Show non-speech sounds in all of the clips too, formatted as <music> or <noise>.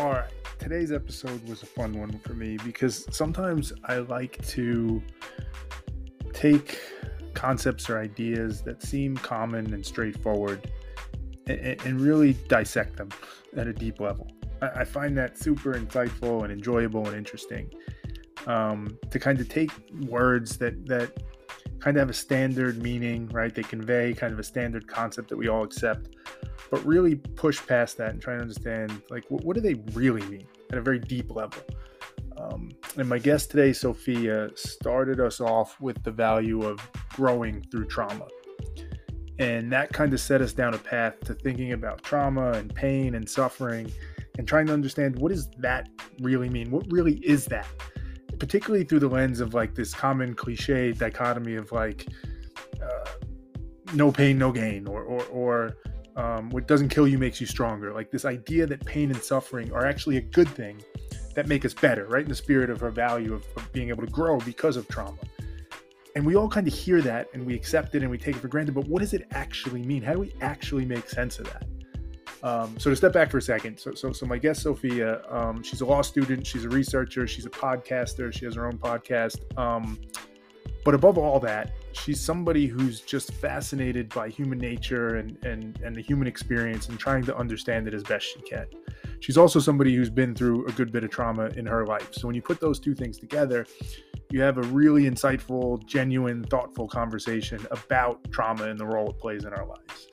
All right, today's episode was a fun one for me because sometimes I like to take concepts or ideas that seem common and straightforward and, and really dissect them at a deep level. I, I find that super insightful and enjoyable and interesting um, to kind of take words that that kind of have a standard meaning, right? They convey kind of a standard concept that we all accept, but really push past that and try to understand like what, what do they really mean at a very deep level. Um, and my guest today, Sophia, started us off with the value of growing through trauma. And that kind of set us down a path to thinking about trauma and pain and suffering and trying to understand what does that really mean? What really is that? Particularly through the lens of like this common cliche dichotomy of like uh, no pain, no gain, or, or, or um, what doesn't kill you makes you stronger. Like this idea that pain and suffering are actually a good thing that make us better, right? In the spirit of our value of, of being able to grow because of trauma. And we all kind of hear that and we accept it and we take it for granted. But what does it actually mean? How do we actually make sense of that? Um, so to step back for a second, so so, so my guest Sophia, um, she's a law student, she's a researcher, she's a podcaster, she has her own podcast. Um, but above all that, she's somebody who's just fascinated by human nature and and and the human experience and trying to understand it as best she can. She's also somebody who's been through a good bit of trauma in her life. So when you put those two things together, you have a really insightful, genuine, thoughtful conversation about trauma and the role it plays in our lives.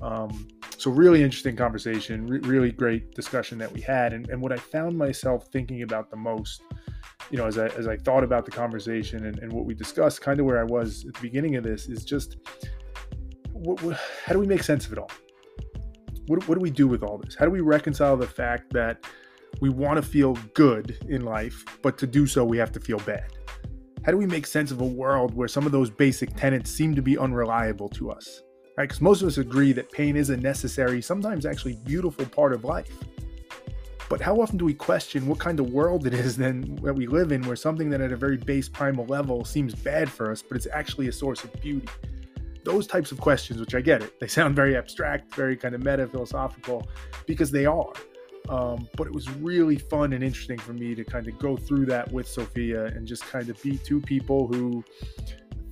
Um, so really interesting conversation, re- really great discussion that we had. And, and what I found myself thinking about the most, you know, as I, as I thought about the conversation and, and what we discussed, kind of where I was at the beginning of this is just, how do we make sense of it all? What, what do we do with all this? How do we reconcile the fact that we want to feel good in life, but to do so, we have to feel bad? How do we make sense of a world where some of those basic tenets seem to be unreliable to us? Right? Because most of us agree that pain is a necessary, sometimes actually beautiful part of life. But how often do we question what kind of world it is <laughs> then that we live in, where something that at a very base primal level seems bad for us, but it's actually a source of beauty? Those types of questions, which I get it, they <laughs> sound very abstract, very kind of meta philosophical, because they are. Um, but it was really fun and interesting for me to kind of go through that with Sophia and just kind of be two people who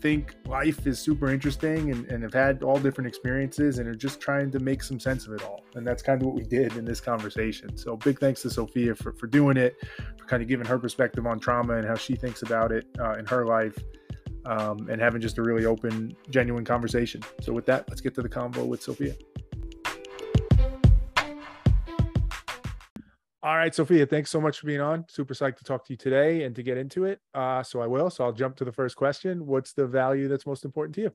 think life is super interesting and, and have had all different experiences and are just trying to make some sense of it all. And that's kind of what we did in this conversation. So big thanks to Sophia for, for doing it, for kind of giving her perspective on trauma and how she thinks about it uh, in her life. Um, and having just a really open, genuine conversation. So, with that, let's get to the convo with Sophia. All right, Sophia, thanks so much for being on. Super psyched to talk to you today and to get into it. Uh, so I will. So I'll jump to the first question. What's the value that's most important to you?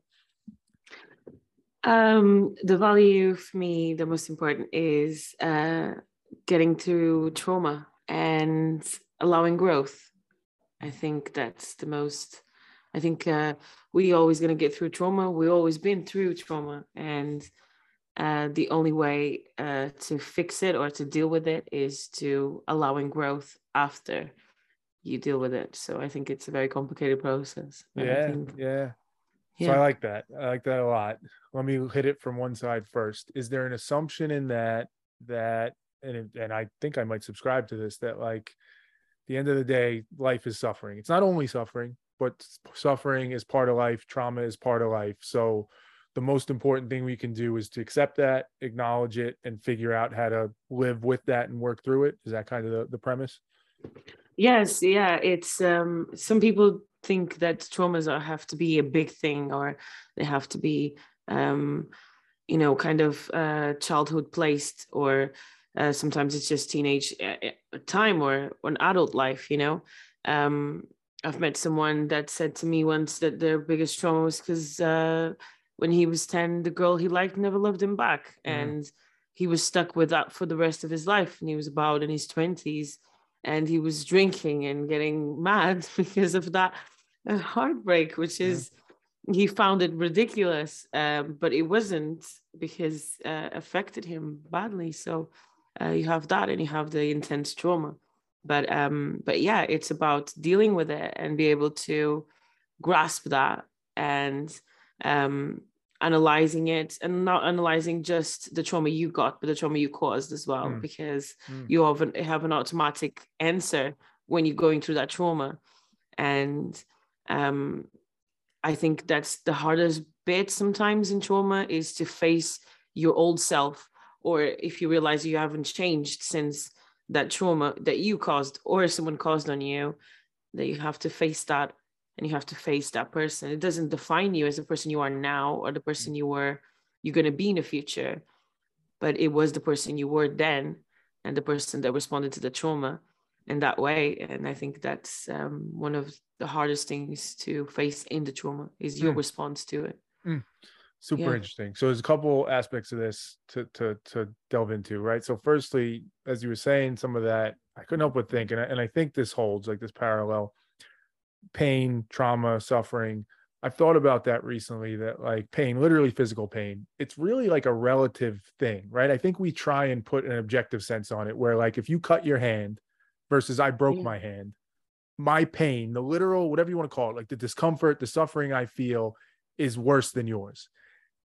Um, the value for me, the most important is uh, getting through trauma and allowing growth. I think that's the most. I think uh, we always going to get through trauma. We've always been through trauma, and uh, the only way uh, to fix it or to deal with it is to allowing growth after you deal with it. So I think it's a very complicated process. Yeah, think, yeah. So I like that. I like that a lot. Let me hit it from one side first. Is there an assumption in that that and and I think I might subscribe to this that like the end of the day life is suffering. It's not only suffering, but suffering is part of life, trauma is part of life. So the most important thing we can do is to accept that, acknowledge it, and figure out how to live with that and work through it. Is that kind of the, the premise? Yes, yeah. It's um, some people think that traumas are, have to be a big thing or they have to be, um, you know, kind of uh, childhood placed, or uh, sometimes it's just teenage uh, uh, time or, or an adult life. You know, um, I've met someone that said to me once that their biggest trauma was because uh, when he was 10 the girl he liked never loved him back mm-hmm. and he was stuck with that for the rest of his life and he was about in his 20s and he was drinking and getting mad <laughs> because of that uh, heartbreak which is yeah. he found it ridiculous um, but it wasn't because uh, affected him badly so uh, you have that and you have the intense trauma but um but yeah it's about dealing with it and be able to grasp that and um, analyzing it and not analyzing just the trauma you got but the trauma you caused as well mm. because mm. you often have an automatic answer when you're going through that trauma and um, i think that's the hardest bit sometimes in trauma is to face your old self or if you realize you haven't changed since that trauma that you caused or someone caused on you that you have to face that and you have to face that person. It doesn't define you as the person you are now or the person you were you're going to be in the future but it was the person you were then and the person that responded to the trauma in that way. And i think that's um, one of the hardest things to face in the trauma is your mm. response to it. Mm. Super yeah. interesting. So there's a couple aspects of this to to to delve into right? So firstly as you were saying some of that i couldn't help but think and I, and I think this holds like this parallel pain trauma suffering i've thought about that recently that like pain literally physical pain it's really like a relative thing right i think we try and put an objective sense on it where like if you cut your hand versus i broke yeah. my hand my pain the literal whatever you want to call it like the discomfort the suffering i feel is worse than yours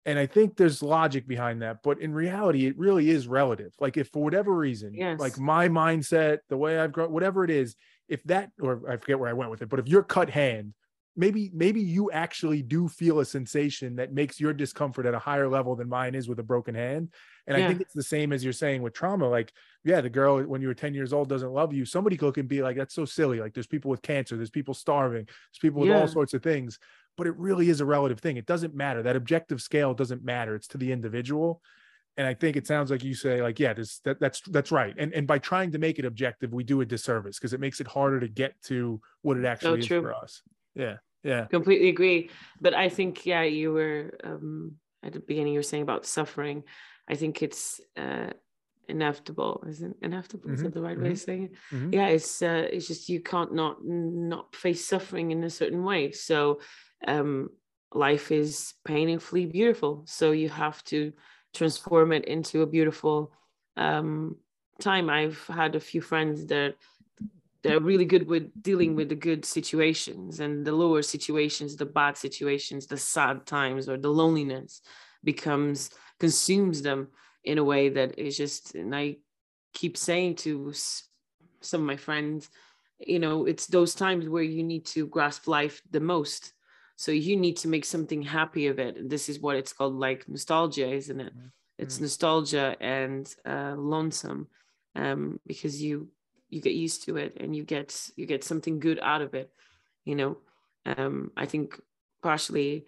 and i think there's logic behind that but in reality it really is relative like if for whatever reason yes. like my mindset the way i've grown whatever it is if that or i forget where i went with it but if you're cut hand maybe maybe you actually do feel a sensation that makes your discomfort at a higher level than mine is with a broken hand and yeah. i think it's the same as you're saying with trauma like yeah the girl when you were 10 years old doesn't love you somebody could can be like that's so silly like there's people with cancer there's people starving there's people with yeah. all sorts of things but it really is a relative thing. It doesn't matter. That objective scale doesn't matter. It's to the individual. And I think it sounds like you say, like, yeah, this that, that's that's right. And and by trying to make it objective, we do a disservice because it makes it harder to get to what it actually so is for us. Yeah. Yeah. Completely agree. But I think, yeah, you were um at the beginning you were saying about suffering. I think it's uh inevitable isn't inevitable mm-hmm. is that the right mm-hmm. way of saying it mm-hmm. yeah it's uh it's just you can't not not face suffering in a certain way so um, life is painfully beautiful. So you have to transform it into a beautiful um, time. I've had a few friends that they're really good with dealing with the good situations and the lower situations, the bad situations, the sad times or the loneliness becomes consumes them in a way that is just and I keep saying to some of my friends, you know, it's those times where you need to grasp life the most so you need to make something happy of it. This is what it's called, like nostalgia, isn't it? Mm-hmm. It's mm-hmm. nostalgia and uh, lonesome, um, because you you get used to it and you get you get something good out of it. You know, um, I think partially,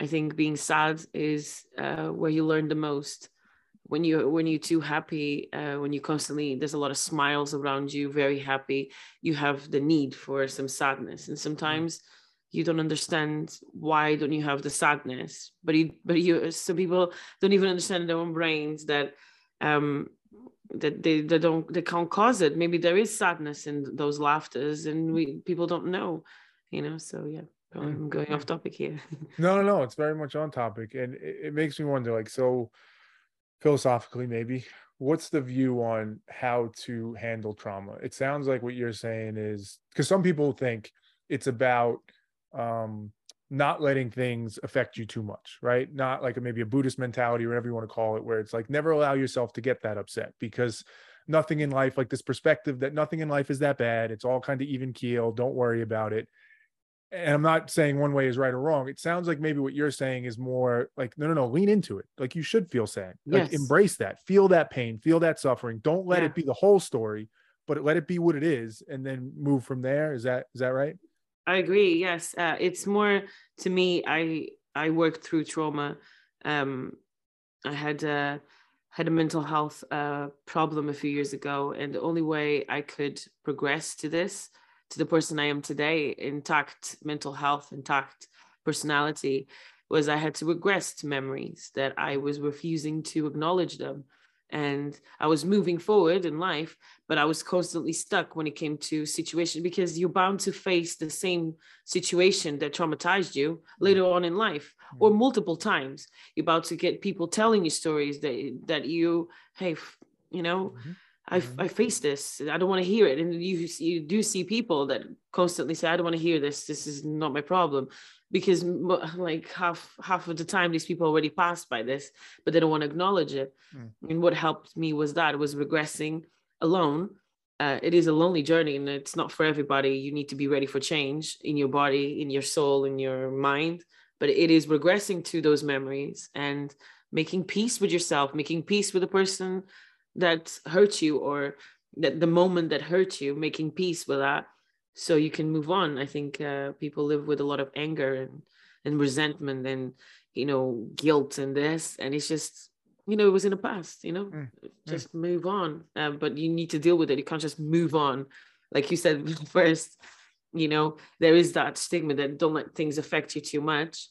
I think being sad is uh, where you learn the most. When you when you're too happy, uh, when you constantly there's a lot of smiles around you, very happy, you have the need for some sadness, and mm-hmm. sometimes. Mm-hmm you don't understand why don't you have the sadness but you but you some people don't even understand their own brains that um that they, they don't they can't cause it. Maybe there is sadness in those laughters and we people don't know you know so yeah. I'm going off topic here. <laughs> No no no it's very much on topic and it, it makes me wonder like so philosophically maybe what's the view on how to handle trauma? It sounds like what you're saying is because some people think it's about um, not letting things affect you too much, right? Not like a, maybe a Buddhist mentality or whatever you want to call it, where it's like never allow yourself to get that upset because nothing in life, like this perspective that nothing in life is that bad. It's all kind of even keel. Don't worry about it. And I'm not saying one way is right or wrong. It sounds like maybe what you're saying is more like, no, no, no, lean into it. Like you should feel sad. Like yes. embrace that, feel that pain, feel that suffering. Don't let yeah. it be the whole story, but let it be what it is and then move from there. Is that, is that right? I agree. Yes, uh, it's more to me. I I worked through trauma. Um, I had a had a mental health uh, problem a few years ago, and the only way I could progress to this, to the person I am today, intact mental health, intact personality, was I had to regress to memories that I was refusing to acknowledge them and I was moving forward in life, but I was constantly stuck when it came to situation because you're bound to face the same situation that traumatized you later on in life or mm-hmm. multiple times. You're about to get people telling you stories that that you, hey, you know, mm-hmm. I, mm-hmm. I face this. I don't want to hear it. And you you do see people that constantly say, I don't want to hear this. This is not my problem because like half half of the time these people already passed by this but they don't want to acknowledge it. Mm. and what helped me was that was regressing alone. Uh, it is a lonely journey and it's not for everybody. You need to be ready for change in your body in your soul in your mind but it is regressing to those memories and making peace with yourself making peace with the person that hurt you or that the moment that hurt you making peace with that so you can move on i think uh, people live with a lot of anger and and resentment and you know guilt and this and it's just you know it was in the past you know mm, mm. just mm. move on uh, but you need to deal with it you can't just move on like you said <laughs> first you know there is that stigma that don't let things affect you too much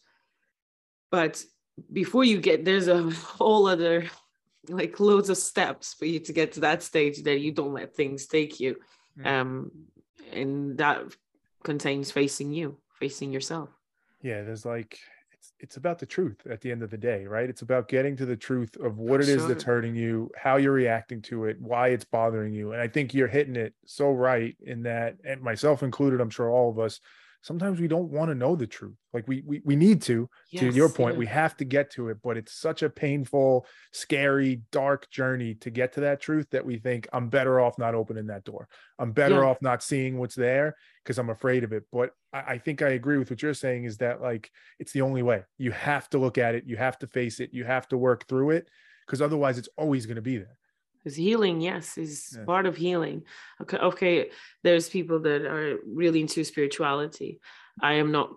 but before you get there's a whole other like loads of steps for you to get to that stage that you don't let things take you mm. um and that contains facing you facing yourself. Yeah there's like it's it's about the truth at the end of the day right? It's about getting to the truth of what it sure. is that's hurting you how you're reacting to it why it's bothering you. And i think you're hitting it so right in that and myself included i'm sure all of us sometimes we don't want to know the truth. Like we we, we need to yes, to your point yeah. we have to get to it but it's such a painful scary dark journey to get to that truth that we think i'm better off not opening that door. I'm better yeah. off not seeing what's there because i'm afraid of it. But I, I think i agree with what you're saying is that like it's the only way. You have to look at it you have to face it you have to work through it because otherwise it's always going to be there is healing yes is yeah. part of healing okay okay there's people that are really into spirituality i am not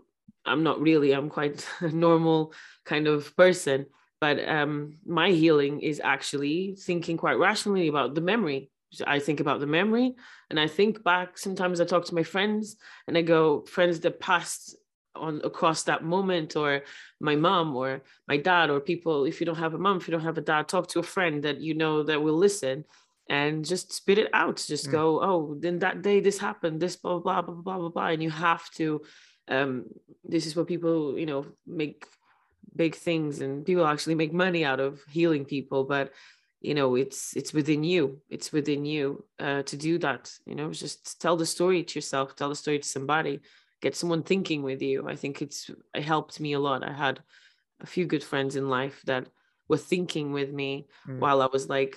i'm not really i'm quite <laughs> a normal kind of person but um my healing is actually thinking quite rationally about the memory I think about the memory and I think back. Sometimes I talk to my friends and I go, friends that passed on across that moment or my mom or my dad or people if you don't have a mom if you don't have a dad talk to a friend that you know that will listen and just spit it out. Just mm. go oh then that day this happened this blah blah blah blah blah blah. And you have to um this is what people you know make big things and people actually make money out of healing people but you know it's it's within you it's within you uh, to do that you know just tell the story to yourself tell the story to somebody get someone thinking with you. I think it's it helped me a lot. I had a few good friends in life that were thinking with me mm. while I was like,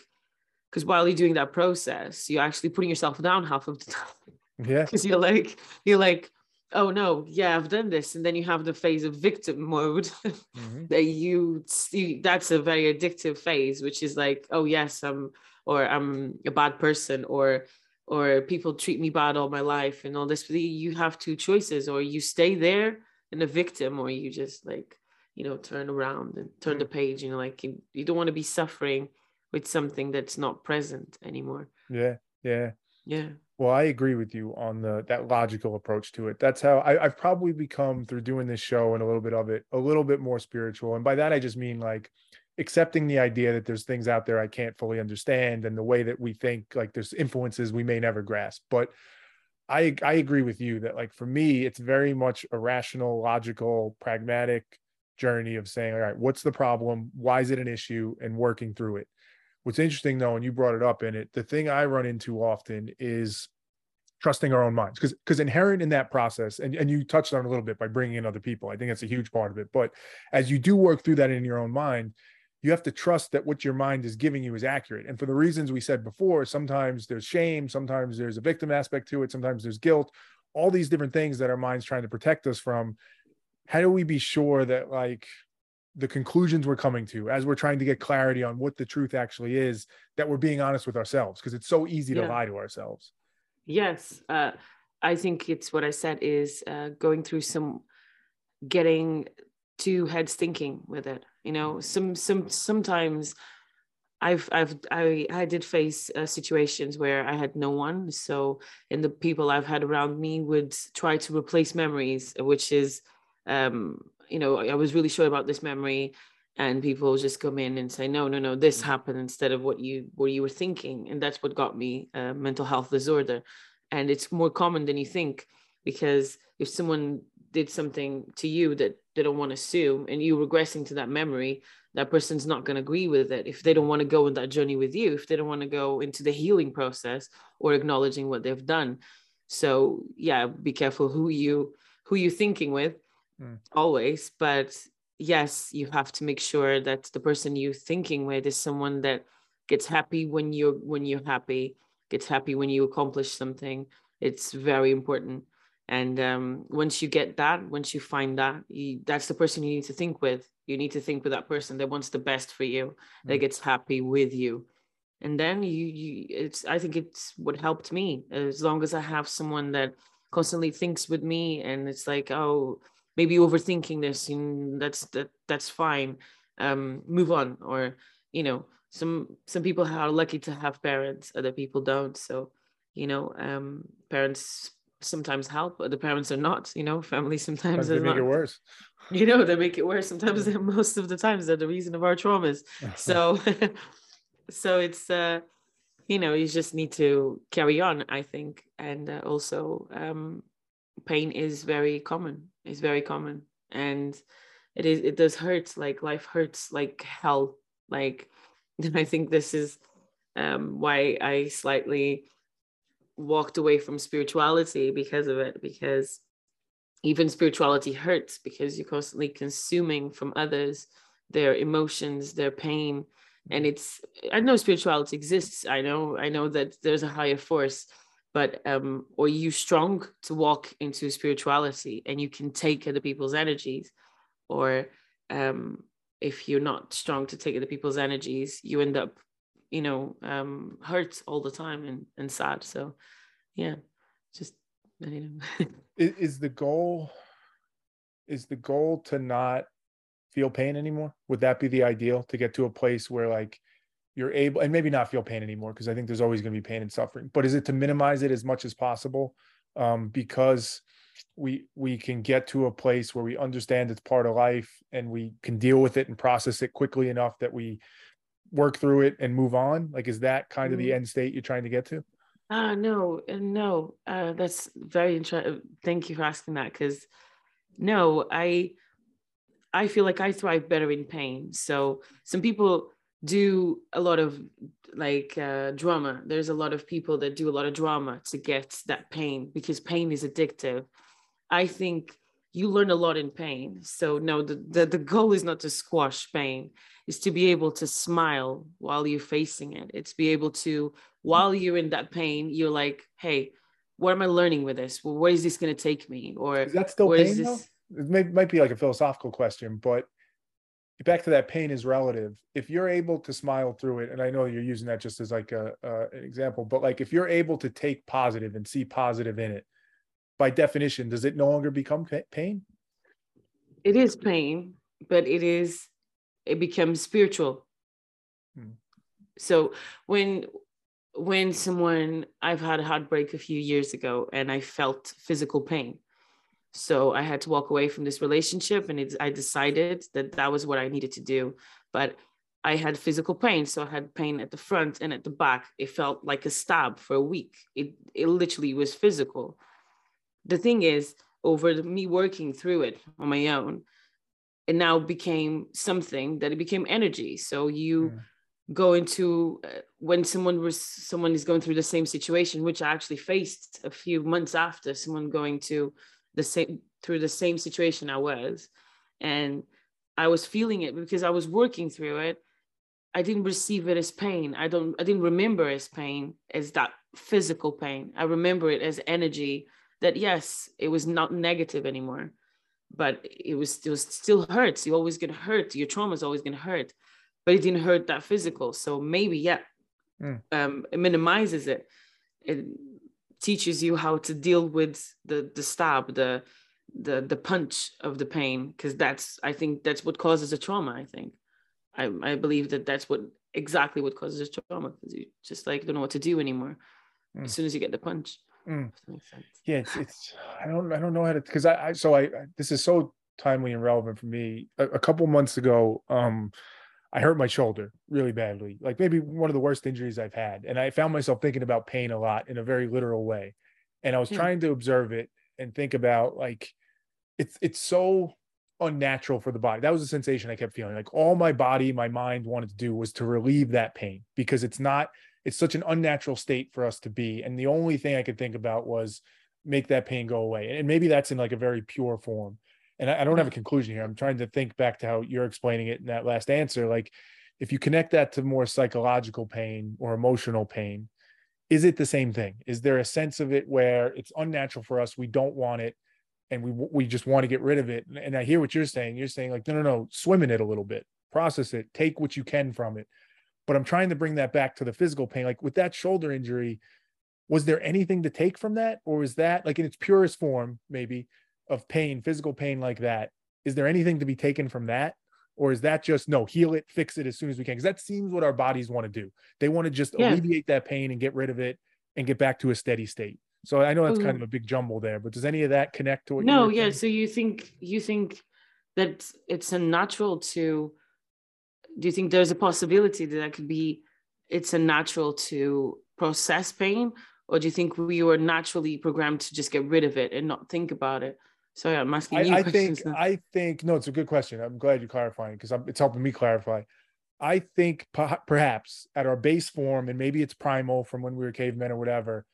because while you're doing that process, you're actually putting yourself down half of the <laughs> time. Yeah. Because you're like, you're like, oh no, yeah, I've done this. And then you have the phase of victim mode <laughs> mm-hmm. that you, you that's a very addictive phase, which is like, oh yes, I'm or I'm a bad person or or people treat me bad all my life and all this you have two choices or you stay there and a victim or you just like you know turn around and turn the page you know like you, you don't want to be suffering with something that's not present anymore. Yeah yeah. Yeah. Well i agree with you on the that logical approach to it. That's how I, i've probably become through doing this show and a little bit of it a little bit more spiritual and by that i just mean like accepting the idea that there's things out there I can't fully understand and the way that we think like there's influences we may never grasp. But I I agree with you that like for me it's very much a rational, logical, pragmatic journey of saying, all right, what's the problem? Why is it an issue? And working through it. What's interesting though, and you brought it up in it, the thing I run into often is trusting our own minds because because inherent in that process and, and you touched on a little bit by bringing in other people i think that's a huge part of it but as you do work through that in your own mind you have to trust that what your mind is giving you is accurate. And for the reasons we said before, sometimes there's shame, sometimes there's a victim aspect to it, sometimes there's guilt, all these different things that our mind's trying to protect us from. How do we be sure that like the conclusions we're coming to as we're trying to get clarity on what the truth actually is, that we're being honest with ourselves? Because it's so easy yeah. to lie to ourselves. Yes. Uh, I think it's what I said is uh, going through some getting two heads thinking with it you know? Some some sometimes I've I've I I did face uh, situations where I had no one, so and the people I've had around me would try to replace memories, which is, um, you know, I was really sure about this memory, and people just come in and say, no, no, no, this happened instead of what you what you were thinking, and that's what got me a mental health disorder, and it's more common than you think because if someone did something to you that they don't want to sue and you regressing to that memory that person's not going to agree with it. If they don't want to go on that journey with you if they don't want to go into the healing process or acknowledging what they've done. So yeah be careful who you who you thinking with mm. always but yes you have to make sure that the person you're thinking with is someone that gets happy when you're when you're happy gets happy when you accomplish something. It's very important and um, once you get that once you find that you, that's the person you need to think with. You need to think with that person that wants the best for you that mm. gets happy with you. And then you you it's i think it's what helped me. As long as i have someone that constantly thinks with me and it's like oh maybe overthinking this and that's that that's fine um move on. Or you know some some people are lucky to have parents other people don't. So you know um parents sometimes help but the parents are not you know family <laughs> sometimes, they make not. it worse. you know they make it worse <laughs> sometimes <laughs> most of the times they're the reason of our traumas. So so it's uh you know you just need to carry on i think. And uh, also um pain is very common it's very common. And it is it does hurt like life hurts like hell. Like and i think this is um why i slightly walked away from spirituality because of it because even spirituality hurts because you're constantly consuming from others their emotions their pain. And it's i know spirituality exists. I know i know that there's a higher force but um or you strong to walk into spirituality and you can take other people's energies? Or um if you're not strong to take other people's energies you end up you know um hurt all the time and, and sad. So yeah just you know is, is the goal is the goal to not feel pain anymore? Would that be the ideal to get to a place where like you're able and maybe not feel pain anymore because i think there's always going to be pain and suffering but is it to minimize it as much as possible? Um, because we we can get to a place where we understand it's part of life and we can deal with it and process it quickly enough that we work through it and move on? Like is that kind of the mm-hmm. end state you're trying to get to? Ah uh, no no uh, that's very interesting thank you for asking that because no i i feel like i thrive better in pain. So some people do a lot of like uh, drama. There's a lot of people that do a lot of drama to get that pain because pain is addictive. I think you learn a lot in pain. So no the, the, the goal is not to squash pain. Is to be able to smile while you're facing it. It's be able to while you're in that pain you're like hey what am i learning with this? Well, where is this going to take me? Or is that still pain, this... it may, might be like a philosophical question but back to that pain is relative. If you're able to smile through it and i know you're using that just as like a, an example but like if you're able to take positive and see positive in it by definition does it no longer become pain it is pain but it is it becomes spiritual hmm. so when when someone i've had a heartbreak a few years ago and i felt physical pain so I had to walk away from this relationship, and it, I decided that that was what I needed to do. But I had physical pain, so I had pain at the front and at the back. It felt like a stab for a week. It it literally was physical. The thing is, over me working through it on my own, it now became something that it became energy. So you. Go into uh, when someone was someone is going through the same situation which i actually faced a few months after someone going to the same through the same situation I was. And I was feeling it because I was working through it. I didn't receive it as pain. I don't I didn't remember as pain as that physical pain. I remember it as energy that yes, it was not negative anymore. But it was it was still hurts. You're always gonna hurt. Your trauma is always gonna hurt. But it didn't hurt that physical. So maybe, yeah, mm. um, it minimizes it. it teaches you how to deal with the the stab the the the punch of the pain because that's i think that's what causes a trauma i think i i believe that that's what exactly what causes a trauma because you just like don't know what to do anymore mm. as soon as you get the punch mm. yeah it's, it's i don't i don't know how to because I, I so I, I this is so timely and relevant for me a, a couple months ago um I hurt my shoulder really badly, like maybe one of the worst injuries I've had. And I found myself thinking about pain a lot in a very literal way. And I was hmm. trying to observe it and think about like it's it's so unnatural for the body. That was the sensation I kept feeling. Like all my body, my mind wanted to do was to relieve that pain because it's not it's such an unnatural state for us to be. And the only thing I could think about was make that pain go away. And maybe that's in like a very pure form. and I, I don't have a conclusion here. I'm trying to think back to how you're explaining it in that last answer. Like, if you connect that to more psychological pain or emotional pain, is it the same thing? Is there a sense of it where it's unnatural for us? We don't want it, and we we just want to get rid of it. And I hear what you're saying. You're saying like, no, no, no, swim in it a little bit, process it, take what you can from it. But I'm trying to bring that back to the physical pain. Like with that shoulder injury, was there anything to take from that, or is that like in its purest form, maybe of pain, physical pain like that? Is there anything to be taken from that? Or is that just no, heal it, fix it as soon as we can? Because that seems what our bodies want to do. They want to just yeah. alleviate that pain and get rid of it and get back to a steady state. So I know that's kind mm-hmm. of a big jumble there, but does any of that connect to what? No, yeah. So you think you think that it's a natural to? Do you think there's a possibility that that could be? It's a natural to process pain, or do you think we were naturally programmed to just get rid of it and not think about it? So yeah, I'm asking you. I, I think now. I think no, it's a good question. I'm glad you're clarifying because it's helping me clarify. I think perhaps at our base form, and maybe it's primal from when we were cavemen or whatever,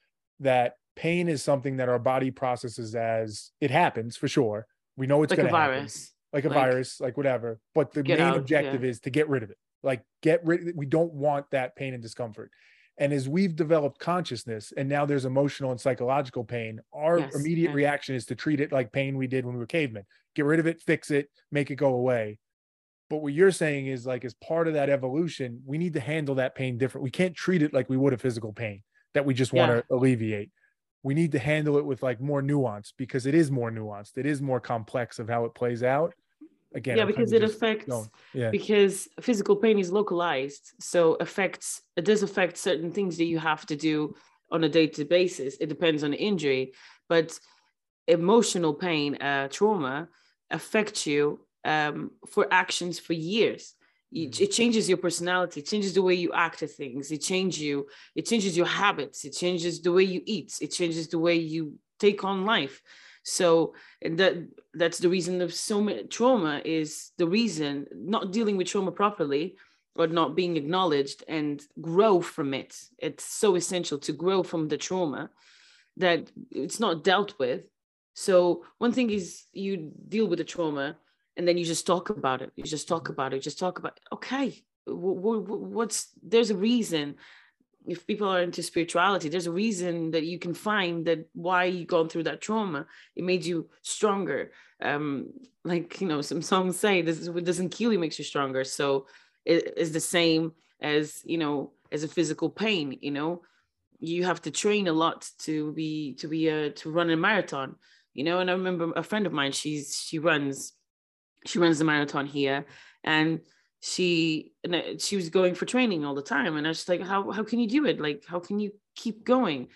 that pain is something that our body processes as it happens for sure. We know it's like going to happen, like a like, virus, like whatever. But the main out, objective yeah. is to get rid of it. Like get rid. We don't want that pain and discomfort. And as we've developed consciousness and now there's emotional and psychological pain, our yes, immediate yes. reaction is to treat it like pain we did when we were cavemen. Get rid of it, fix it, make it go away. But what you're saying is like as part of that evolution, we need to handle that pain different. We can't treat it like we would a physical pain that we just want yeah. to alleviate. We need to handle it with like more nuance because it is more nuanced. It is more complex of how it plays out again yeah because it affects yeah. because physical pain is localized so affects it does affect certain things that you have to do on a day-to-day basis it depends on the injury but emotional pain uh, trauma affects you um, for actions for years mm-hmm. it changes your personality it changes the way you act at things it changes you it changes your habits it changes the way you eat it changes the way you take on life so that that's the reason of so much trauma is the reason not dealing with trauma properly or not being acknowledged and grow from it. It's so essential to grow from the trauma that it's not dealt with. So one thing is you deal with the trauma and then you just talk about it. You just talk about it. just talk about okay. What's there's a reason if people are into spirituality there's a reason that you can find that why you gone through that trauma. It made you stronger. Um like you know some songs say this what doesn't kill you makes you stronger. So it is the same as you know as a physical pain you know? You have to train a lot to be to be a to run a marathon you know? And i remember a friend of mine she's she runs she runs the marathon here. And she and she was going for training all the time and i was just like how how can you do it? Like how can you keep going?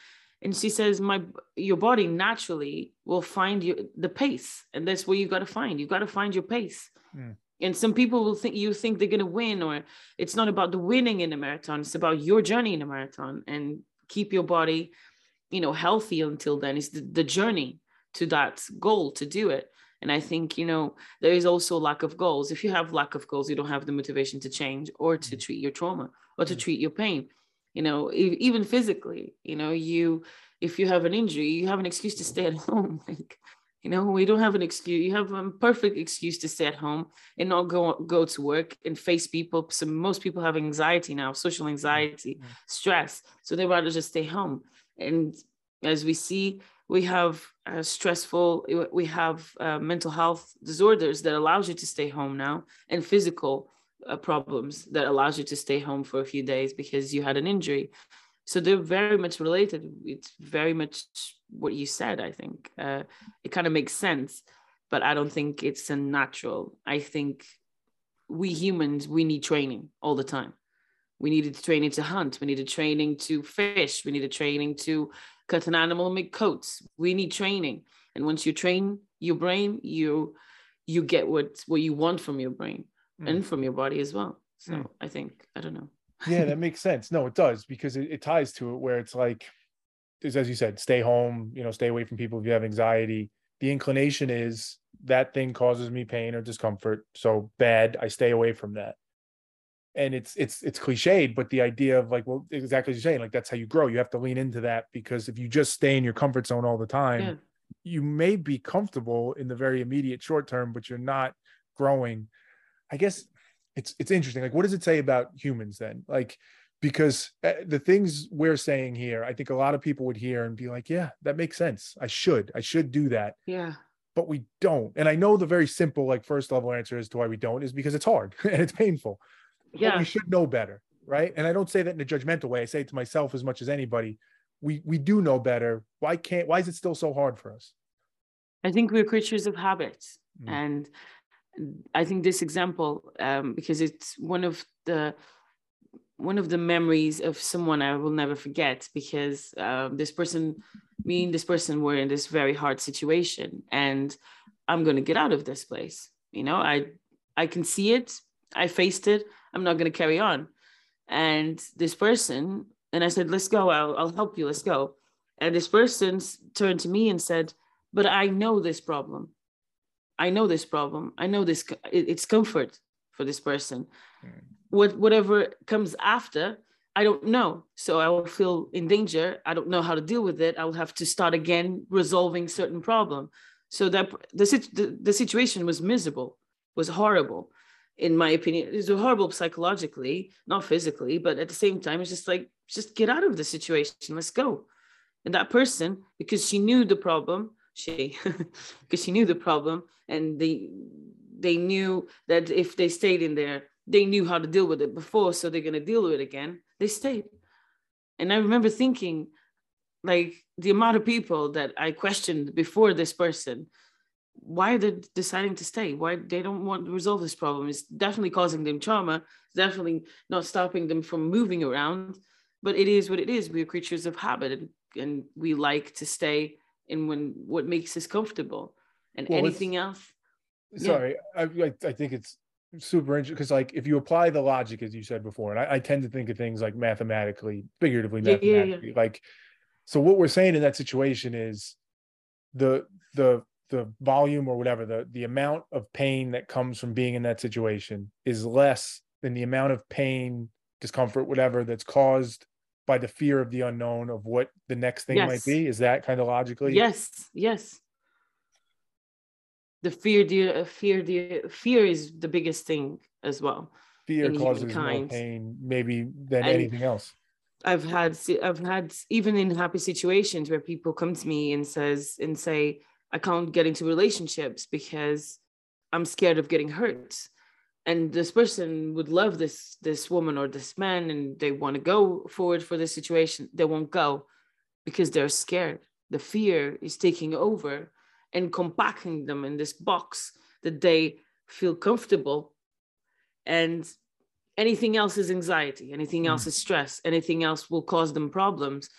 And she says my your body naturally will find you the pace and that's where you got to find. You got to find your pace. Mm. and some people will think you think they're going to win or it's not about the winning in a marathon it's about your journey in a marathon and keep your body you know healthy until then. Is the, the journey to that goal to do it and I think, you know, there is also lack of goals. If you have lack of goals, you don't have the motivation to change or to mm. treat your trauma or to mm. treat your pain. You know, even physically, you know, you if you have an injury, you have an excuse to stay at <laughs> home. Like, you know, we don't have an excuse. You have a perfect excuse to stay at home and not go go to work and face people. So most people have anxiety now, social mm. anxiety, stress. So they rather just stay home. And as we see, we have uh, stressful we have uh, mental health disorders that allows you to stay home now and physical uh, problems that allows you to stay home for a few days because you had an injury. So they're very much related. It's very much what you said i think. Uh, it kind of makes sense but i don't think it's a natural. I think we humans we need training all the time we needed training to hunt we needed training to fish we needed training to cut an animal, and make coats. We need training. And once you train your brain, you you get what what you want from your brain mm. and from your body as well. So mm. I think I don't know. yeah, that <laughs> makes sense. No, it does because it, it ties to it where it's like, as you said, stay home. You know, stay away from people if you have anxiety. The inclination is that thing causes me pain or discomfort, so bad. I stay away from that and it's it's it's cliched but the idea of like well exactly as you're saying like that's how you grow. You have to lean into that because if you just stay in your comfort zone all the time yeah. you may be comfortable in the very immediate short term but you're not growing. I guess it's it's interesting. Like what does it say about humans then? Like because uh, the things we're saying here i think a lot of people would hear and be like yeah that makes sense. I should i should do that. Yeah. But we don't. And i know the very simple like first level answer as to why we don't is because it's hard <laughs> and it's painful yeah we should know better right? And i don't say that in a judgmental way. I say it to myself as much as anybody. We we do know better. Why can't why is it still so hard for us? I think we're creatures of habits mm. and i think this example um, because it's one of the one of the memories of someone i will never forget because uh, this person me and this person were in this very hard situation and i'm going to get out of this place. You know i i can see it. I faced it i'm not going to carry on and this person and I said, let's go. I'll, I'll help you. Let's go. And this person turned to me and said, but I know this problem. I know this problem. I know this. It's comfort for this person. Mm. What whatever comes after, I don't know. So I will feel in danger. I don't know how to deal with it. I will have to start again resolving certain problem. So that the, the, the situation was miserable, was horrible in my opinion. It's horrible psychologically, not physically, but at the same time, it's just like, just get out of the situation. Let's go. And that person, because she knew the problem, she, <laughs> because she knew the problem, and they, they knew that if they stayed in there, they knew how to deal with it before, so they're gonna deal with it again. They stayed. And I remember thinking, like the amount of people that I questioned before this person why are they're deciding to stay? Why they don't want to resolve this problem? It's definitely causing them trauma. Definitely not stopping them from moving around. But it is what it is. We're creatures of habit and, and we like to stay in when what makes us comfortable. And well, anything else? Sorry yeah. I, I think it's super interesting because like if you apply the logic as you said before and I, I tend to think of things like mathematically figuratively mathematically yeah, yeah, like so what we're saying in that situation is the the the volume or whatever the the amount of pain that comes from being in that situation is less than the amount of pain discomfort whatever that's caused by the fear of the unknown of what the next thing yes. might be. Is that kind of logically? Yes yes. The fear the uh, fear the fear is the biggest thing as well fear causes more pain maybe than and anything else. I've had i've had even in happy situations where people come to me and says and say I can't get into relationships because I'm scared of getting hurt. And this person would love this this woman or this man, and they want to go forward for this situation. They won't go because they're scared. The fear is taking over and compacting them in this box that they feel comfortable. And anything else is anxiety, anything else mm. is stress, anything else will cause them problems.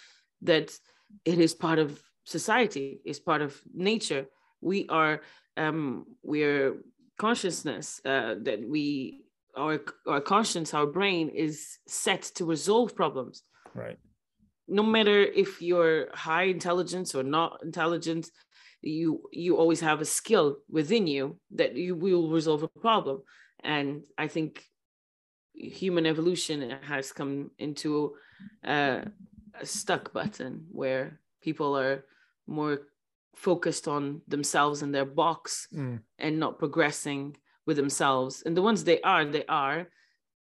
That it is part of society is part of nature. We are um we're consciousness uh, that we our our conscience our brain is set to resolve problems. Right. No matter if you're high intelligence or not intelligent you you always have a skill within you that you will resolve a problem. And i think human evolution has come into uh, a stuck button where people are more focused on themselves and their box mm. and not progressing with themselves. And the ones they are they are.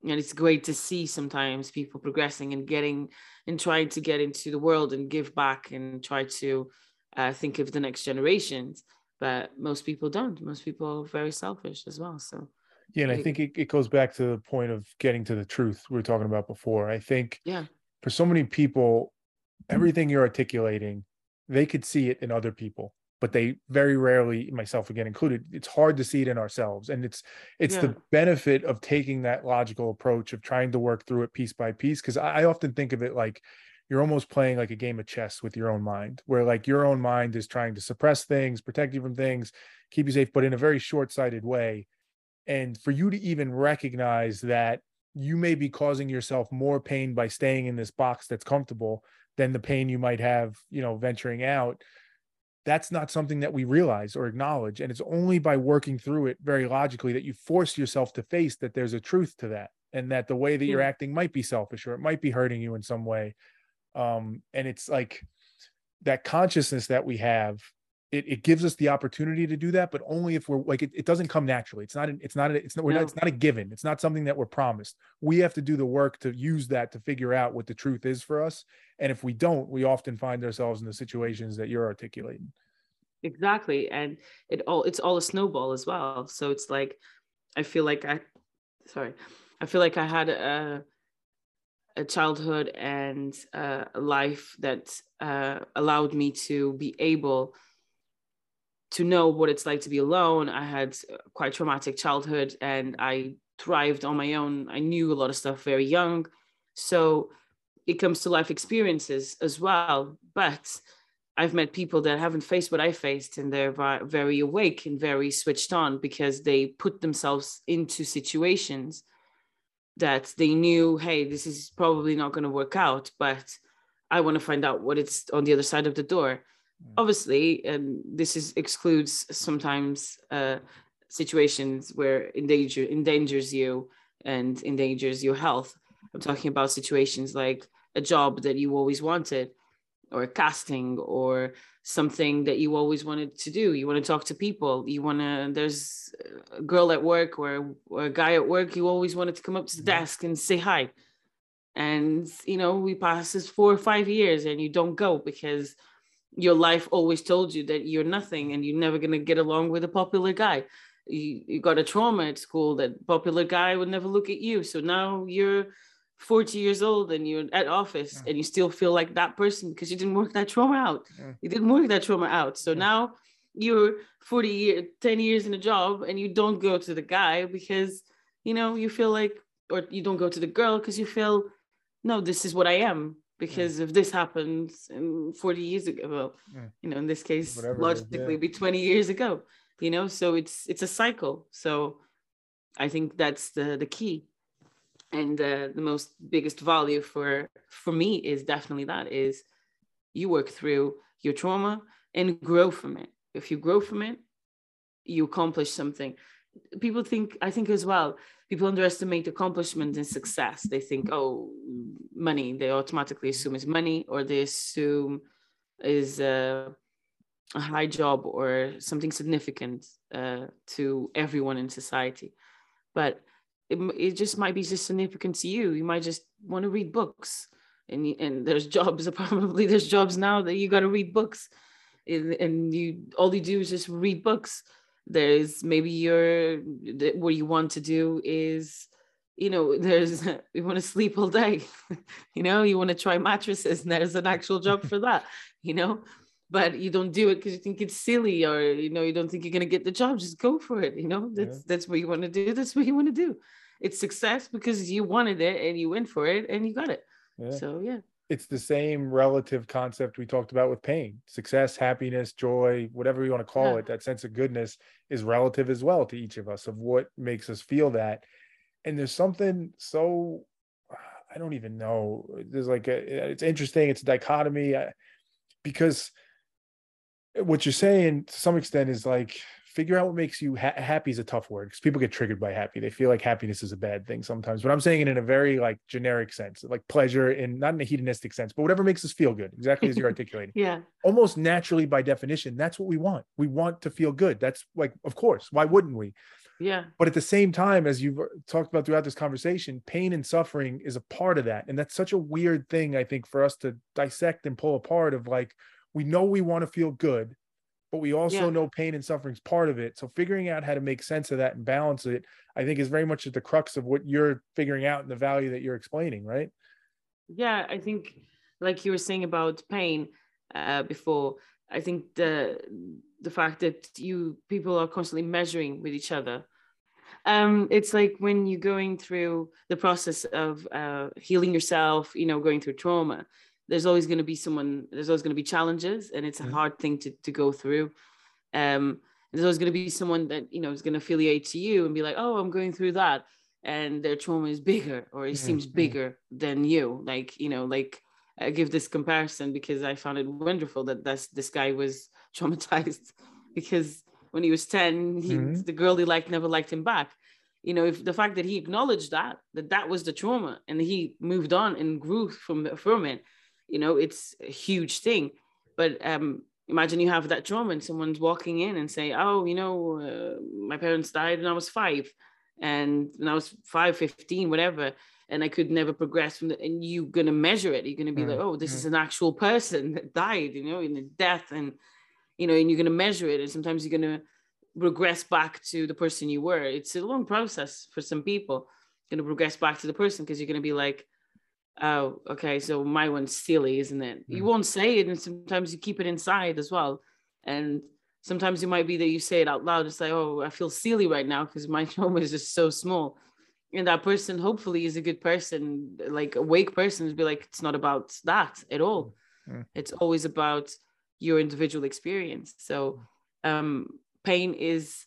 And it's great to see sometimes people progressing and getting and trying to get into the world and give back and try to uh, think of the next generations. But most people don't. Most people are very selfish as well. So yeah and i think it, it goes back to the point of getting to the truth we were talking about before. I think yeah. for so many people everything you're articulating they could see it in other people but they very rarely myself again included it's hard to see it in ourselves and it's it's yeah. the benefit of taking that logical approach of trying to work through it piece by piece because I, I often think of it like you're almost playing like a game of chess with your own mind where like your own mind is trying to suppress things protect you from things keep you safe but in a very short-sighted way and for you to even recognize that you may be causing yourself more pain by staying in this box that's comfortable than the pain you might have, you know, venturing out. That's not something that we realize or acknowledge. And it's only by working through it very logically that you force yourself to face that there's a truth to that and that the way that you're hmm. acting might be selfish or it might be hurting you in some way. Um, and it's like that consciousness that we have it, it gives us the opportunity to do that, but only if we're like it, it doesn't come naturally. It's not an, it's not a, it's not we're no. not it's not a given. It's not something that we're promised. We have to do the work to use that to figure out what the truth is for us. And if we don't, we often find ourselves in the situations that you're articulating. Exactly. And it all it's all a snowball as well. So it's like I feel like I sorry. I feel like I had a a childhood and uh, a life that uh, allowed me to be able to know what it's like to be alone. I had quite traumatic childhood and I thrived on my own. I knew a lot of stuff very young. So it comes to life experiences as well. But I've met people that haven't faced what I faced and they're very awake and very switched on because they put themselves into situations that they knew, hey, this is probably not going to work out, but I want to find out what it's on the other side of the door. Mm. obviously and this is excludes sometimes uh, situations where endanger endangers you and endangers your health i'm talking about situations like a job that you always wanted or a casting or something that you always wanted to do you want to talk to people you want to there's a girl at work or, or a guy at work you always wanted to come up to the mm-hmm. desk and say hi and you know we pass this four or five years and you don't go because your life always told you that you're nothing and you're never going to get along with a popular guy you, you got a trauma at school that popular guy would never look at you so now you're 40 years old and you're at office yeah. and you still feel like that person because you didn't work that trauma out yeah. you didn't work that trauma out so yeah. now you're 40 years 10 years in a job and you don't go to the guy because you know you feel like or you don't go to the girl because you feel no this is what i am because if this happens in 40 years ago well yeah. you know in this case Whatever logically yeah. be 20 years ago you know so it's it's a cycle. So i think that's the the key. And uh, the most biggest value for for me is definitely that is you work through your trauma and grow from it. If you grow from it you accomplish something. People think i think as well people underestimate accomplishment and success. They think oh money. They automatically assume is money or they assume is a, a high job or something significant uh, to everyone in society. But it, it just might be just significant to you. You might just want to read books. And and there's <laughs> jobs probably there's jobs now that you got to read books. And, and you all you do is just read books there's maybe your what you want to do is you know <laughs> there's you want to sleep all day <laughs> you know you want to try mattresses and <laughs> there's an actual job for that you know? But you don't do it because you think it's silly or you know you don't think you're going to get the job just go for it you know? That's yeah. that's what you want to do that's what you want to do. It's success because you wanted it and you went for it and you got it. Yeah. so yeah it's the same relative concept we talked about with pain success happiness joy whatever you want to call yeah. it that sense of goodness is relative as well to each of us of what makes us feel that and there's something so i don't even know there's like a eh, it's interesting it's a dichotomy eh, because what you're saying to some extent is like figure out what makes you ha- happy is a tough word because people get triggered by happy. They feel like happiness is a bad thing sometimes, but I'm saying it in a very like generic sense, like pleasure in not in a hedonistic sense, but whatever makes us feel good, exactly as you're <laughs> articulating. yeah. Almost naturally by definition, that's what we want. We want to feel good. That's like, of course, why wouldn't we? Yeah. But at the same time, as you've uh, talked about throughout this conversation, pain and suffering is a part of that. And that's such a weird thing, I think, for us to dissect and pull apart of like, we know we want to feel good but we also yeah. know pain and suffering is part of it. So figuring out how to make sense of that and balance it, I think is very much at the crux of what you're figuring out and the value that you're explaining, right? Yeah, I think like you were saying about pain uh, before, I think the the fact that you people are constantly measuring with each other. Um, it's like when you're going through the process of uh, healing yourself, you know, going through trauma there's always going to be someone there's always going to be challenges and it's a hard thing to, to go through um there's always going to be someone that you know is going to affiliate to you and be like oh i'm going through that and their trauma is bigger or it mm-hmm. seems bigger than you like you know like i give this comparison because i found it wonderful that that's this guy was <laughs> traumatized because when he was 10 he, mm-hmm. the girl he liked never liked him back you know if the fact that he acknowledged that that that was the trauma and he moved on and grew from from it you know it's a huge thing but um imagine you have that trauma and someone's walking in and say oh you know uh, my parents died when i was five and when i was five 15 whatever and i could never progress from the and you're going to measure it you're going to be mm. like oh this mm. is an actual person <laughs> that died you know in a death and you know and you're going to measure it and sometimes you're going to regress back to the person you were it's a long process for some people you're going to regress back to the person because you're going to be like oh, okay, so my one's silly, isn't it? Mm. You won't say it, and sometimes you keep it inside as well. And sometimes it might be that you say it out loud. It's like, oh, I feel silly right now because my <laughs> trauma is just so small. And that person hopefully is a good person, like awake person, to be like, it's not about that at all. Mm. It's always about your individual experience. So um pain is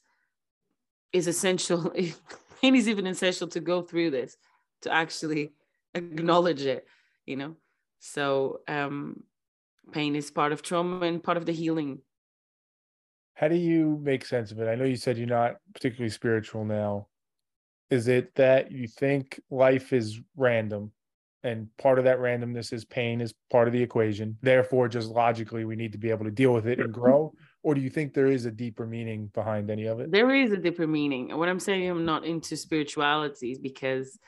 is essential. <laughs> pain is even essential to go through this, to actually acknowledge it you know? So um pain is part of trauma and part of the healing. How do you make sense of it? I know you said you're not particularly spiritual now. Is it that you think life is random and part of that randomness is pain is part of the equation therefore just logically we need to be able to deal with it and grow? Or do you think there is a deeper meaning behind any of it? There is a deeper meaning. What i'm saying i'm not into spirituality is because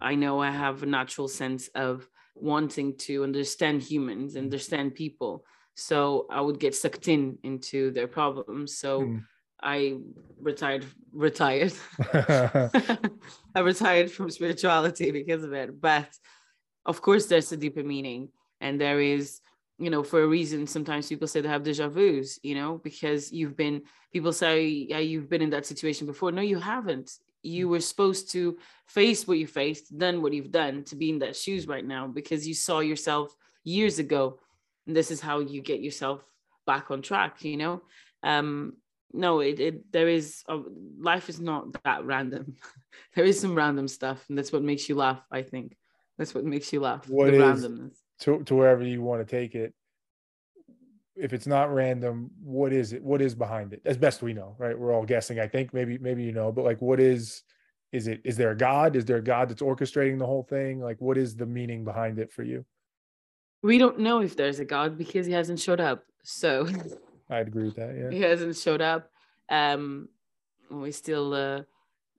I know I have a natural sense of wanting to understand humans, mm. understand people. So I would get sucked in into their problems. So mm. I retired retired. <laughs> <laughs> I retired from spirituality because of it. But of course there's a deeper meaning. And there is, you know, for a reason, sometimes people say they have deja vus, you know, because you've been people say, yeah, you've been in that situation before. No, you haven't you were supposed to face what you faced, done what you've done to be in that shoes right now because you saw yourself years ago. And this is how you get yourself back on track, you know? Um, no, it, it there is a, life is not that random. <laughs> there is some random stuff, and that's what makes you laugh, I think. That's what makes you laugh. What the is, randomness. To, to wherever you want to take it if it's not random, what is it? What is behind it? As best we know, right? We're all guessing. I think maybe maybe you know, but like, what is? Is it? Is there a God? Is there a God that's orchestrating the whole thing? Like, what is the meaning behind it for you? We don't know if there's a God because he hasn't showed up. So <laughs> I'd agree with that. Yeah, he hasn't showed up. Um, we still uh,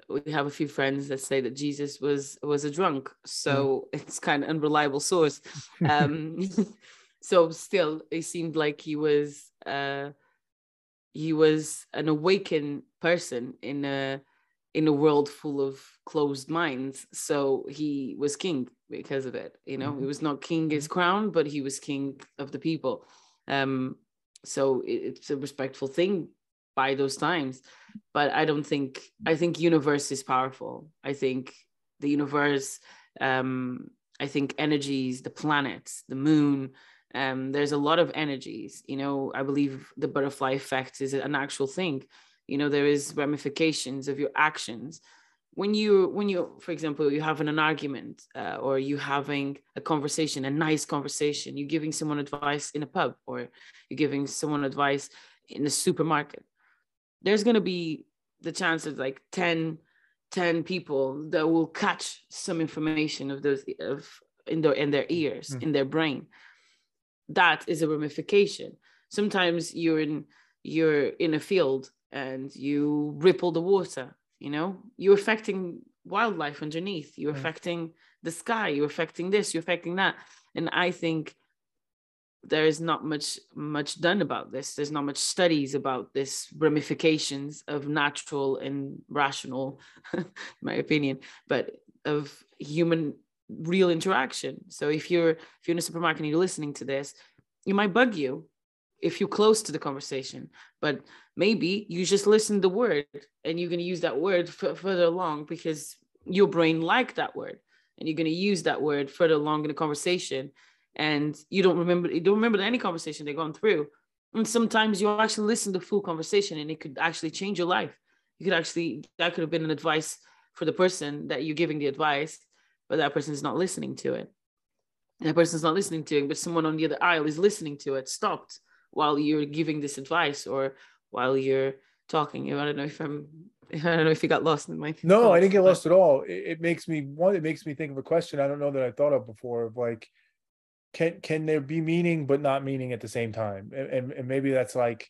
we have a few friends that say that Jesus was was a drunk, so mm. it's kind of unreliable source. <laughs> Um, <laughs> so still it seemed like he was uh he was an awakened person in a in a world full of closed minds so he was king because of it you know mm-hmm. he was not king his mm-hmm. crown but he was king of the people um so it, it's a respectful thing by those times but i don't think i think universe is powerful i think the universe um i think energies the planets the moon um, there's a lot of energies you know i believe the butterfly effect is an actual thing. You know there is ramifications of your actions. When you when you for example you having an argument uh, or you having a conversation a nice conversation you're giving someone advice in a pub or you're giving someone advice in the supermarket there's going to be the chance of like 10 10 people that will catch some information of those of in their in their ears mm. in their brain that is a ramification. Sometimes you're in you're in a field and you ripple the water you know? You're affecting wildlife underneath. You're mm. affecting the sky. You're affecting this you're affecting that. And i think there is not much much done about this. There's not much studies about this ramifications of natural and rational <laughs> my opinion but of human real interaction. So if you're if you're in a supermarket and you're listening to this, it might bug you if you're close to the conversation. But maybe you just listen the word and you're going to use that word f- further along because your brain liked that word and you're going to use that word further along in the conversation and you don't remember you don't remember any conversation they're going through and sometimes you actually listen to full conversation and it could actually change your life you could actually that could have been an advice for the person that you're giving the advice but that person is not listening to it. And that person's not listening to it, but someone on the other aisle is listening to it, stopped while you're giving this advice or while you're talking. I don't know if I'm <laughs> I don't know if you got lost in my No, thoughts, I didn't get lost at all. It, it, makes me one, it makes me think of a question I don't know that I thought of before of like can can there be meaning but not meaning at the same time and and, and maybe that's like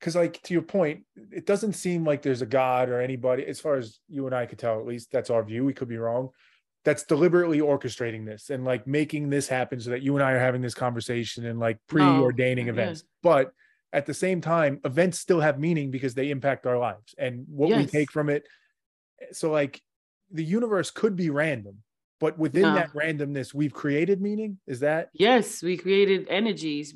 because like to your point it doesn't seem like there's a god or anybody as far as you and i could tell at least that's our view we could be wrong that's deliberately orchestrating this and like making this happen so that you and i are having this conversation and like oh, preordaining mm-hmm. events yeah. but at the same time events still have meaning because they impact our lives and what yes. we take from it so like the universe could be random but within no. that randomness we've created meaning is that yes we created energies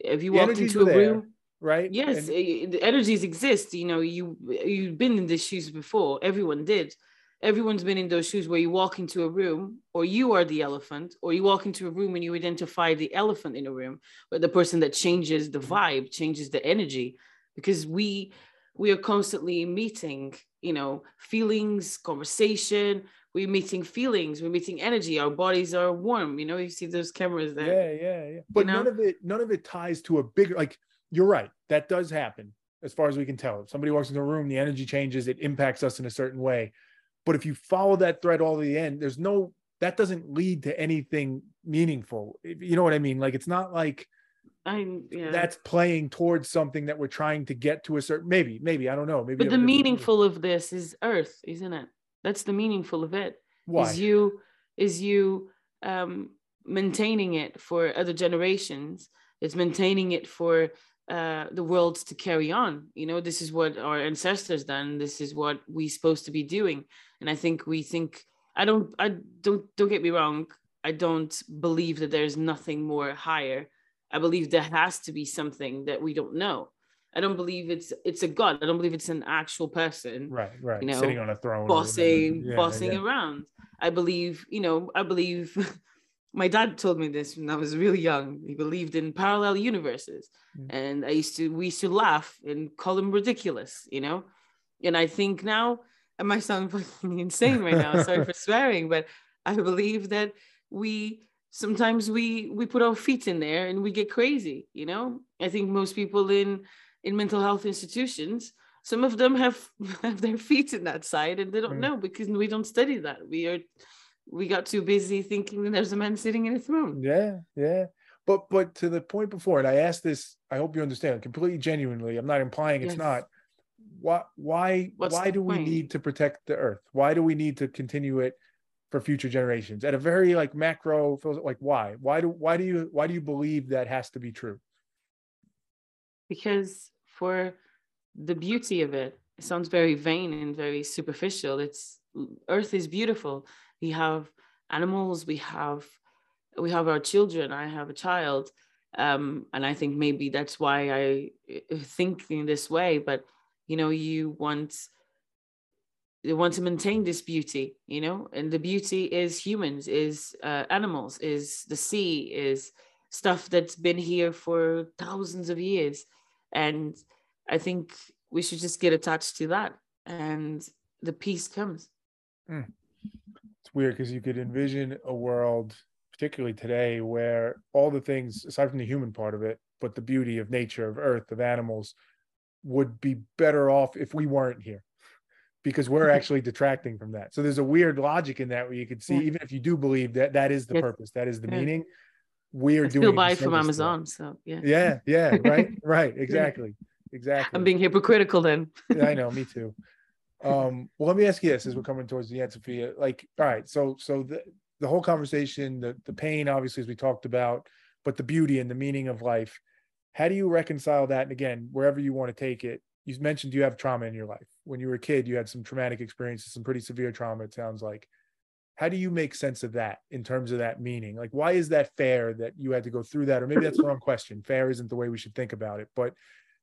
if you walk into a there. room right yes and, eh, eh, the energies exist you know you you've been in these shoes before everyone did everyone's been in those shoes where you walk into a room or you are the elephant or you walk into a room and you identify the elephant in a room but the person that changes the mm-hmm. vibe changes the energy because we we are constantly meeting you know feelings conversation we're meeting feelings we're meeting energy our bodies are warm you know you see those cameras there yeah yeah yeah but you know? none of it none of it ties to a bigger like you're right. That does happen as far as we can tell. If somebody walks into a room, the energy changes, it impacts us in a certain way. But if you follow that thread all to the end, there's no, that doesn't lead to anything meaningful. You know what I mean? Like, it's not like, I'm yeah. that's playing towards something that we're trying to get to a certain maybe maybe I don't know maybe but the meaningful of this is Earth isn't it that's the meaningful of it Why? is you is you um maintaining it for other generations it's maintaining it for uh, the world to carry on. You know, this is what our ancestors done. This is what we're supposed to be doing. And I think we think I don't I don't don't get me wrong. I don't believe that there's nothing more higher. I believe there has to be something that we don't know. I don't believe it's it's a god. I don't believe it's an actual person. Right, right. You know, sitting on a throne, bossing, yeah, bossing yeah. around. I believe, you know, I believe <laughs> my dad told me this when I was really young. He believed in parallel universes, mm. and I used to we used to laugh and call him ridiculous, you know. And I think now I might sound fucking insane right now. Sorry for <laughs> swearing, but I believe that we sometimes we we put our feet in there and we get crazy, you know. I think most people in in mental health institutions some of them have <laughs> have their feet in that side and they don't mm. know because we don't study that we are we got too busy thinking that there's a man sitting in a throne. Yeah, yeah. But but to the point before, and I asked this, I hope you understand completely genuinely. I'm not implying it's yes. not. Why why What's why do point? we need to protect the earth? Why do we need to continue it for future generations? At a very like macro like why? Why do why do you why do you believe that has to be true? Because for the beauty of it, it sounds very vain and very superficial. It's earth is beautiful we have animals we have we have our children i have a child. Um, and i think maybe that's why i uh, think in this way but you know you want you want to maintain this beauty you know? And the beauty is humans is uh, animals is the sea is stuff that's been here for thousands of years. And i think we should just get attached to that and the peace comes. Mm it's weird because you could envision a world, particularly today, where all the things, aside from the human part of it, but the beauty of nature, of earth, of animals, would be better off if we weren't here because we're <laughs> actually detracting from that. So there's a weird logic in that where you could see, yeah. even if you do believe that that is the yes. purpose, that is the yeah. meaning, we are I doing. Still buy from Amazon, so yeah. Yeah, yeah, right, <laughs> right, exactly, exactly. I'm being hypocritical then. yeah, I know, me too. Um, well, let me ask you this as we're coming towards the end, Sophia. Like, all right, so so the the whole conversation, the the pain, obviously, as we talked about, but the beauty and the meaning of life. How do you reconcile that? And again, wherever you want to take it, you mentioned you have trauma in your life. When you were a kid, you had some traumatic experiences, some pretty severe trauma. It sounds like. How do you make sense of that in terms of that meaning? Like, why is that fair that you had to go through that? Or maybe that's the wrong question. Fair isn't the way we should think about it, but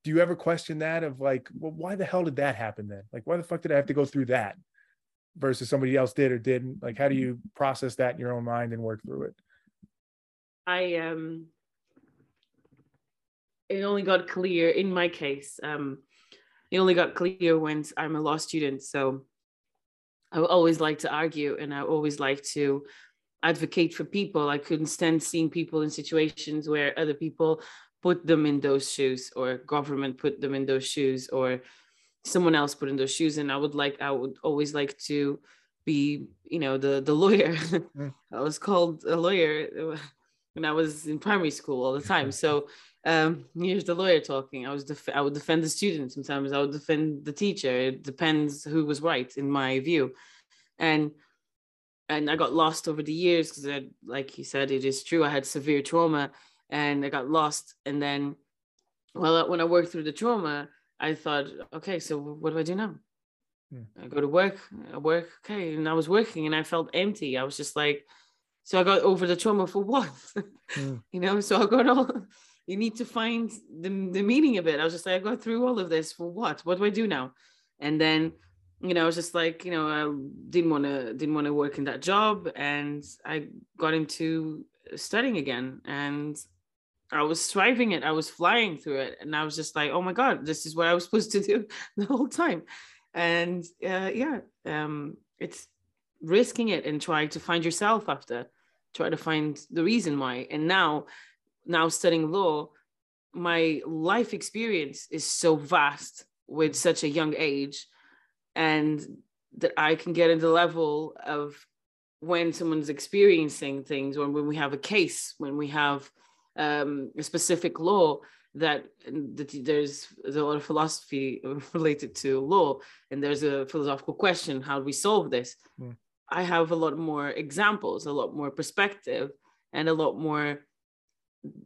do you ever question that of like, well, why the hell did that happen then? Like, why the fuck did I have to go through that versus somebody else did or didn't? Like, how do you process that in your own mind and work through it? I um it only got clear in my case. Um it only got clear when I'm a law student. So I always like to argue and I always like to advocate for people. I couldn't stand seeing people in situations where other people put them in those shoes or government put them in those shoes or someone else put in those shoes and i would like i would always like to be you know the the lawyer mm. <laughs> i was called a lawyer when I was in primary school all the time. So um, here's the lawyer talking. I was def- I would defend the student. Sometimes I would defend the teacher. It depends who was right in my view, and and I got lost over the years because, like you said, it is true. I had severe trauma, and I got lost. And then, well, when I worked through the trauma, I thought, okay, so what do I do now? Hmm. I go to work. I work. Okay, and I was working, and I felt empty. I was just like, so I got over the trauma for <laughs> what? Hmm. you know, so I got all <laughs> you need to find the, the meaning of it. I was just like, I got through all of this for what? What do I do now? And then, you know, I was just like, you know, I didn't want to didn't want to work in that job, and I got into studying again, and I was thriving it. I was flying through it, and I was just like, oh my god, this is what I was supposed to do <laughs> the whole time. And uh, yeah, um, it's risking it and trying to find yourself after, try to find the reason why. And now now studying law, my life experience is so vast with such a young age, and that I can get into the level of when someone's experiencing things, or when we have a case, when we have um, a specific law that, that there's, there's a lot of philosophy <laughs> related to law, and there's a philosophical question: how do we solve this? Mm. I have a lot more examples, a lot more perspective, and a lot more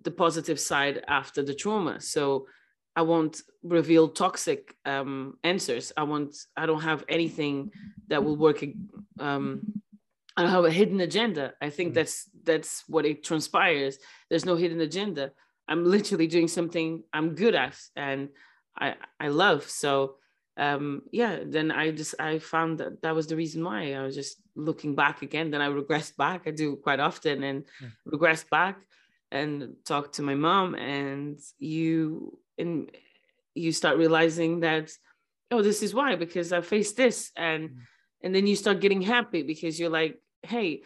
the positive side after the trauma. So I won't reveal toxic um, answers. I want. I don't have anything that will work. Um, I don't have a hidden agenda. I think mm. that's that's what it transpires. There's no hidden agenda. I'm literally doing something I'm good at and I I love. So um, yeah, then I just I found that that was the reason why I was just looking back again. Then I regressed back. I do quite often and mm. regressed back and talk to my mom and you and you start realizing that oh this is why because i faced this and mm. and then you start getting happy because you're like hey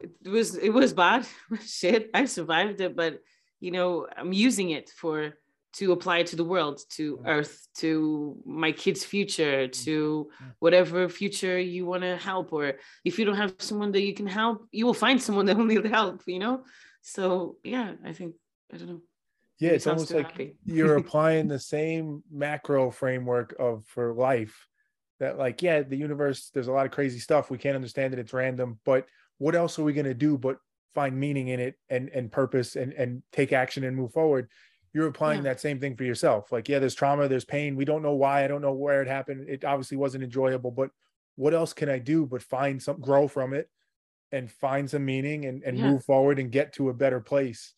it was it was bad. <laughs> Shit i survived it but you know i'm using it for to apply to the world to mm. earth to my kids future mm. to whatever future you want to help or if you don't have someone that you can help you will find someone that <laughs> will need help you know? So yeah i think i don't know. Yeah it's almost like you're <laughs> applying the same macro framework of for life that like yeah the universe there's a lot of crazy stuff. We can't understand it. It's random. But what else are we going to do but find meaning in it and and purpose and and take action and move forward? You're applying yeah. that same thing for yourself. Like yeah there's trauma there's pain. We don't know why. I don't know where it happened. It obviously wasn't enjoyable. But what else can i do but find some grow from it and find some meaning and, and yeah. move forward and get to a better place?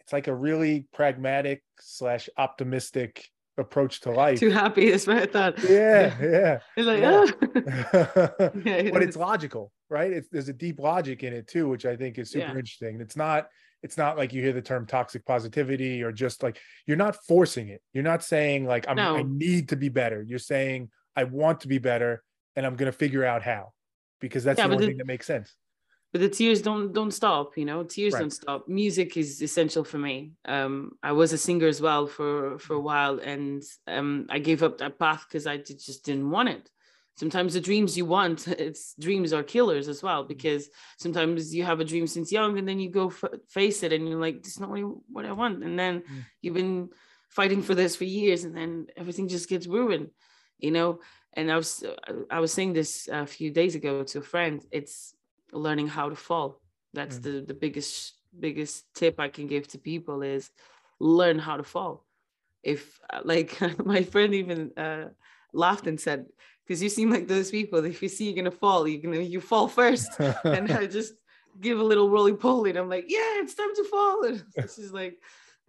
It's like a really pragmatic slash optimistic approach to life. Too happy is what i thought. Yeah yeah. it's like yeah. Oh. <laughs> yeah but it's logical right? It's, there's a deep logic in it too which i think is super yeah. interesting. It's not it's not like you hear the term toxic positivity or just like you're not forcing it. You're not saying like I'm, no. i need to be better. You're saying i want to be better and i'm going to figure out how because that's yeah, the only the, thing that makes sense but the tears don't don't stop you know tears right. don't stop. Music is essential for me. Um i was a singer as well for for a while and um i gave up that path because i just didn't want it. Sometimes the dreams you want <laughs> it's dreams are killers as well because sometimes you have a dream since young and then you go f- face it and you're like this is not what i want. And then mm. you've been fighting for this for years and then everything just gets ruined you know? And i was i was saying this a few days ago to a friend. It's learning how to fall. That's mm. the the biggest biggest tip i can give to people is learn how to fall. If like <laughs> my friend even uh, laughed and said because you seem like those people if you see you're gonna fall you're gonna you fall first. <laughs> And i just give a little roly poly and i'm like yeah it's time to fall. And <laughs> she's like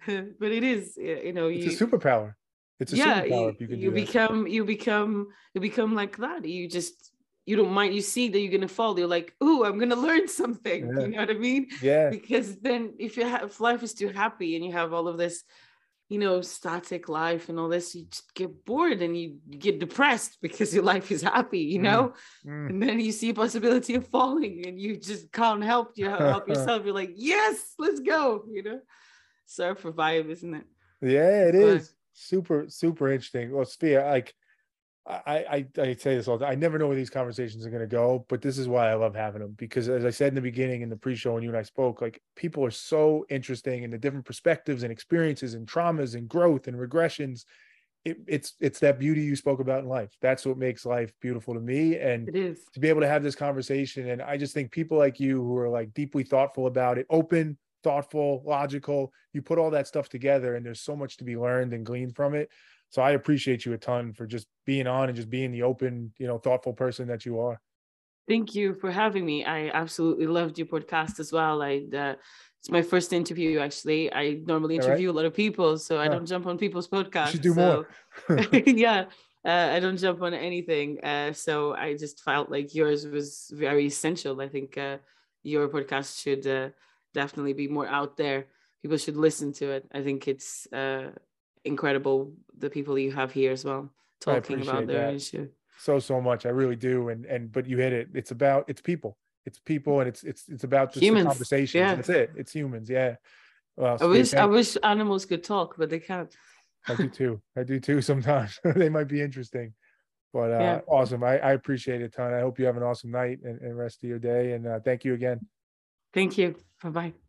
but it is you know it's you, a superpower. It's a yeah, superpower you, you, you become you become you become like that. You just you don't mind you see that you're gonna fall you're like oh i'm gonna <laughs> learn something yeah. you know what i mean? Yeah. Because then if you have if life is too happy and you have all of this you know static life and all this you just get bored and you get depressed because your life is happy you know? Mm. Mm. and then you see a possibility of falling and you just can't help you help <laughs> yourself. You're like yes let's go you know? Surfer vibe isn't it? Yeah it but, is. Super super interesting. Well Sophia like I, I, I say this all the time. I never know where these conversations are going to go, but this is why I love having them because, as I said in the beginning in the pre-show when you and I spoke, like people are so interesting in the different perspectives and experiences and traumas and growth and regressions. It, it's it's that beauty you spoke about in life. That's what makes life beautiful to me, and it is to be able to have this conversation. And I just think people like you who are like deeply thoughtful about it, open, thoughtful, logical. You put all that stuff together, and there's so much to be learned and gleaned from it. So I appreciate you a ton for just being on and just being the open, you know, thoughtful person that you are. Thank you for having me. I absolutely loved your podcast as well. I uh, it's my first interview actually. I normally interview right. a lot of people, so I don't jump on people's podcasts. You should do so, more. <laughs> yeah. Uh, I don't jump on anything. Uh, so I just felt like yours was very essential. I think uh, your podcast should uh, definitely be more out there. People should listen to it. I think it's uh, incredible the people you have here as well talking about their that. issue. so so much. I really do. And and but you hit it. It's about it's people. It's people and it's it's it's about just humans. conversations. Yeah. that's it. It's humans. Yeah. Well, i wish i wish animals could talk but they can't. I do too. I do too <laughs> sometimes. <laughs> They might be interesting. But uh yeah. awesome. I, I appreciate it a ton i hope you have an awesome night and, and rest of your day. And uh, thank you again. Thank you. Bye-bye